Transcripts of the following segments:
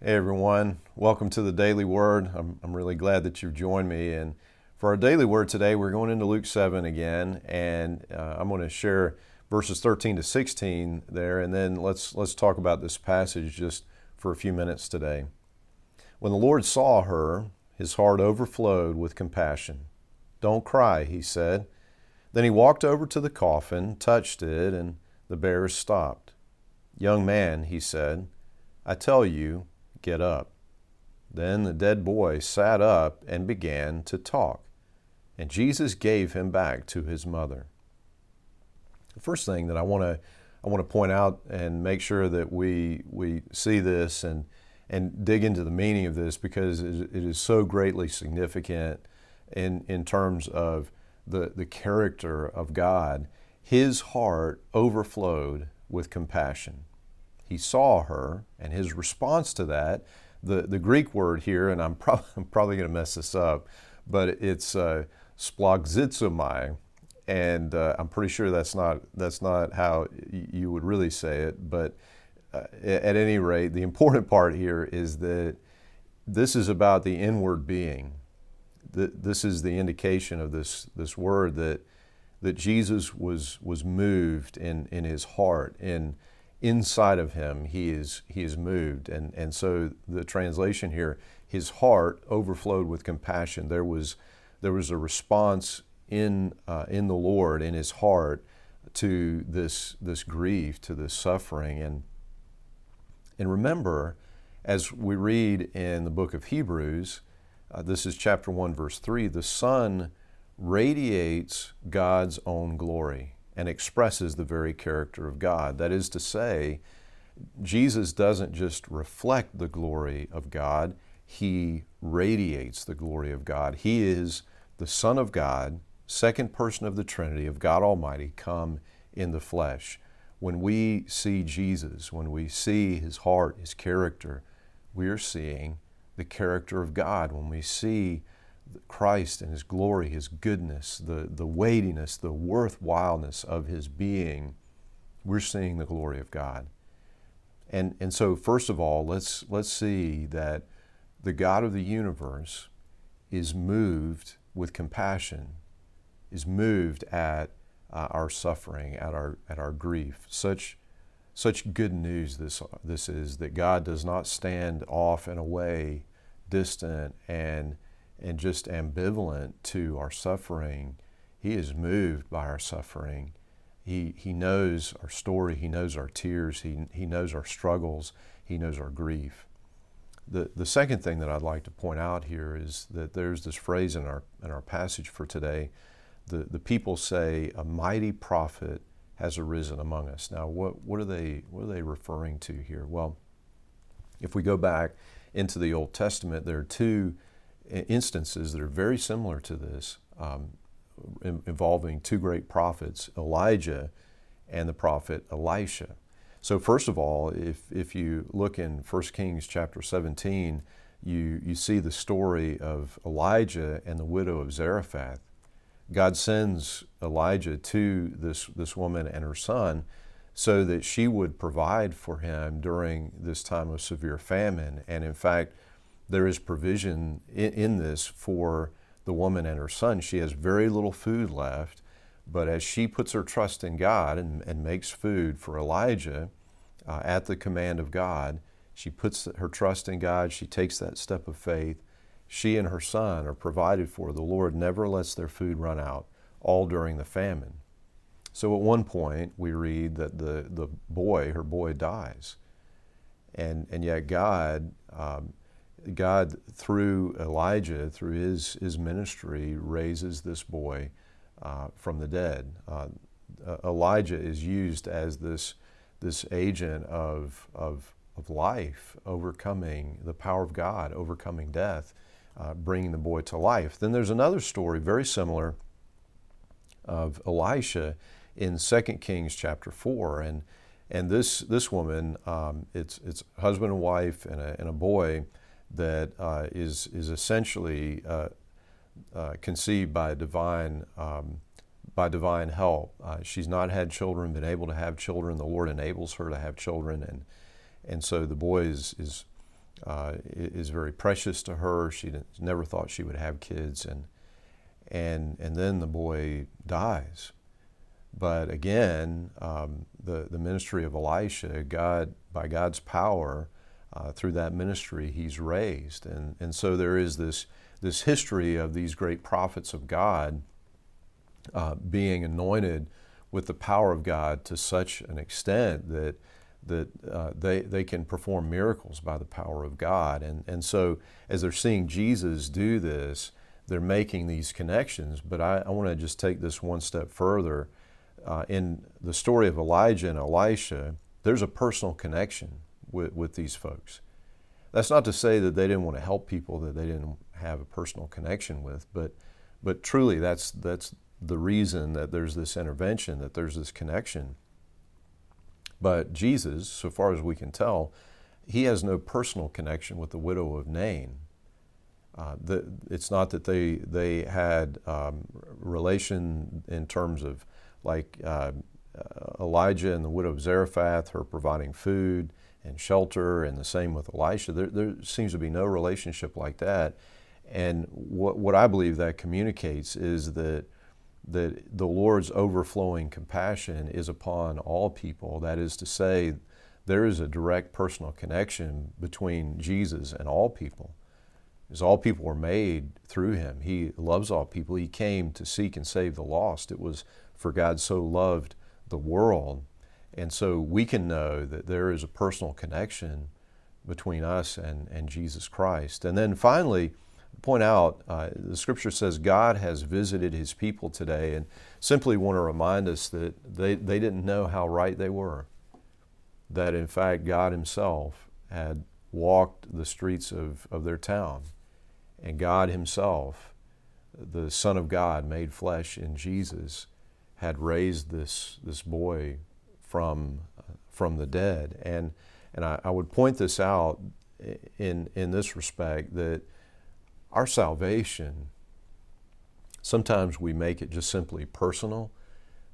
Hey everyone, welcome to the Daily Word. I'm, I'm really glad that you've joined me. And for our Daily Word today, we're going into Luke 7 again, and uh, I'm going to share verses 13 to 16 there, and then let's, let's talk about this passage just for a few minutes today. When the Lord saw her, his heart overflowed with compassion. Don't cry, he said. Then he walked over to the coffin, touched it, and the bearers stopped. Young man, he said, I tell you, Get up. Then the dead boy sat up and began to talk, and Jesus gave him back to his mother. The first thing that I want to I want to point out and make sure that we we see this and and dig into the meaning of this because it is so greatly significant in in terms of the the character of God. His heart overflowed with compassion he saw her, and his response to that, the, the Greek word here, and I'm, prob- I'm probably going to mess this up, but it's uh, splagzitsomai, and uh, I'm pretty sure that's not that's not how you would really say it. But uh, at any rate, the important part here is that this is about the inward being. This is the indication of this this word that that Jesus was was moved in in his heart in inside of him he is he is moved. And and so the translation here his heart overflowed with compassion. There was there was a response in uh, in the Lord in his heart to this this grief to this suffering. And and remember as we read in the book of Hebrews uh, this is chapter 1 verse 3 the son radiates God's own glory and expresses the very character of God. That is to say, Jesus doesn't just reflect the glory of God, he radiates the glory of God. He is the Son of God, second person of the Trinity, of God Almighty, come in the flesh. When we see Jesus, when we see his heart, his character, we are seeing the character of God. When we see Christ and His glory, His goodness, the, the weightiness, the worthwhileness of His being, we're seeing the glory of God. And, and so, first of all, let's, let's see that the God of the universe is moved with compassion, is moved at uh, our suffering, at our, at our grief. Such, such good news this, this is that God does not stand off and away, distant, and and just ambivalent to our suffering. He is moved by our suffering. He, he knows our story, He knows our tears, he, he knows our struggles, He knows our grief. The, the second thing that I'd like to point out here is that there's this phrase in our, in our passage for today. The, the people say, A mighty prophet has arisen among us. Now, what, what, are they, what are they referring to here? Well, if we go back into the Old Testament, there are two instances that are very similar to this, um, involving two great prophets, Elijah and the prophet Elisha. So, first of all, if, if you look in 1 Kings chapter 17, you, you see the story of Elijah and the widow of Zarephath. God sends Elijah to this, this woman and her son so that she would provide for him during this time of severe famine. And in fact, there is provision in, in, this for the woman and her son. She has very little food left, but as she puts her trust in God and, and makes food for Elijah uh, at the command of God, she puts her trust in God, she takes that step of faith. She and her son are provided for. The Lord never lets their food run out, all during the famine. So at one point, we read that the, the boy, her boy, dies. And, and yet God um, God, through Elijah, through his, his ministry, raises this boy uh, from the dead. Uh, Elijah is used as this, this agent of, of, of life, overcoming the power of God, overcoming death, uh, bringing the boy to life. Then there's another story very similar of Elisha in 2 Kings chapter 4. And, and this, this woman, um, it's, it's husband and wife and a, and a boy that uh, is is essentially uh, uh, conceived by divine um, by divine help. Uh, she's not had children, been able to have children. The Lord enables her to have children, and and so the boy is is uh, is very precious to her. She never thought she would have kids, and and and then the boy dies. But again, um, the the ministry of Elisha, God by God's power, uh, through that ministry, he's raised, and and so there is this this history of these great prophets of God uh, being anointed with the power of God to such an extent that that uh, they, they can perform miracles by the power of God. And, and so, as they're seeing Jesus do this, they're making these connections. But I, I want to just take this one step further. Uh, in the story of Elijah and Elisha, there's a personal connection with, with these folks. That's not to say that they didn't want to help people that they didn't have a personal connection with, but, but truly that's, that's the reason that there's this intervention, that there's this connection. But Jesus, so far as we can tell, he has no personal connection with the widow of Nain. Uh, the, it's not that they they had um, relation in terms of like uh, Elijah and the widow of Zarephath, her providing food and shelter, and the same with Elisha. There, there seems to be no relationship like that. And what, what I believe that communicates is that that the Lord's overflowing compassion is upon all people. That is to say, there is a direct personal connection between Jesus and all people. Because all people were made through him. He loves all people. He came to seek and save the lost. It was for God so loved the world. And so we can know that there is a personal connection between us and, and Jesus Christ. And then finally, point out uh, the scripture says God has visited his people today, and simply want to remind us that they, they didn't know how right they were. That in fact, God himself had walked the streets of, of their town, and God himself, the Son of God made flesh in Jesus, had raised this, this boy from, from the dead. And, and I, I would point this out in, in this respect that our salvation, sometimes we make it just simply personal,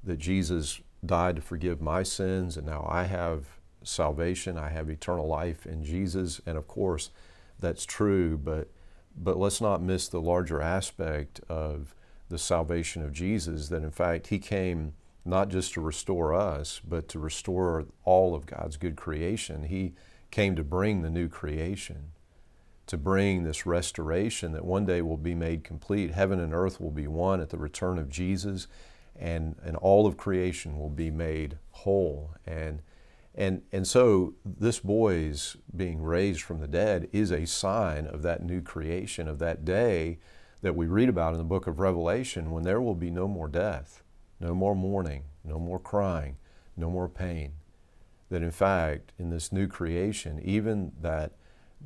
that Jesus died to forgive my sins, and now I have salvation, I have eternal life in Jesus, and of course, that's true, but, but let's not miss the larger aspect of the salvation of Jesus, that in fact, He came not just to restore us, but to restore all of God's good creation. He came to bring the new creation to bring this restoration that one day will be made complete. Heaven and earth will be one at the return of Jesus, and, and all of creation will be made whole. And, and, and so this boy's being raised from the dead is a sign of that new creation, of that day that we read about in the book of Revelation when there will be no more death, no more mourning, no more crying, no more pain. That in fact, in this new creation, even that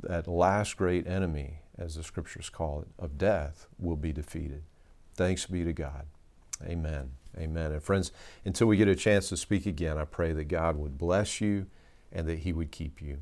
that last great enemy, as the scriptures call it, of death will be defeated. Thanks be to God. Amen. Amen. And friends, until we get a chance to speak again, I pray that God would bless you and that He would keep you.